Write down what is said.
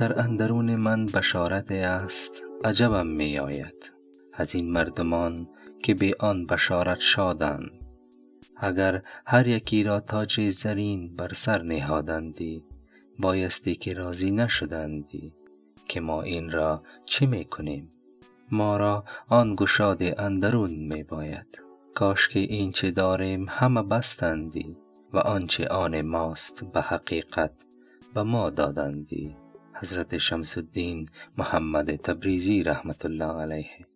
در اندرون من بشارت است عجبم می آید از این مردمان که به آن بشارت شادند. اگر هر یکی را تاج زرین بر سر نهادندی بایستی که راضی نشدندی که ما این را چه می کنیم ما را آن گشاد اندرون می باید کاشکی این چه داریم همه بستندی و آنچه آن ماست به حقیقت به ما دادندی. حضرت شمس الدین محمد تبریزی رحمة الله علیه.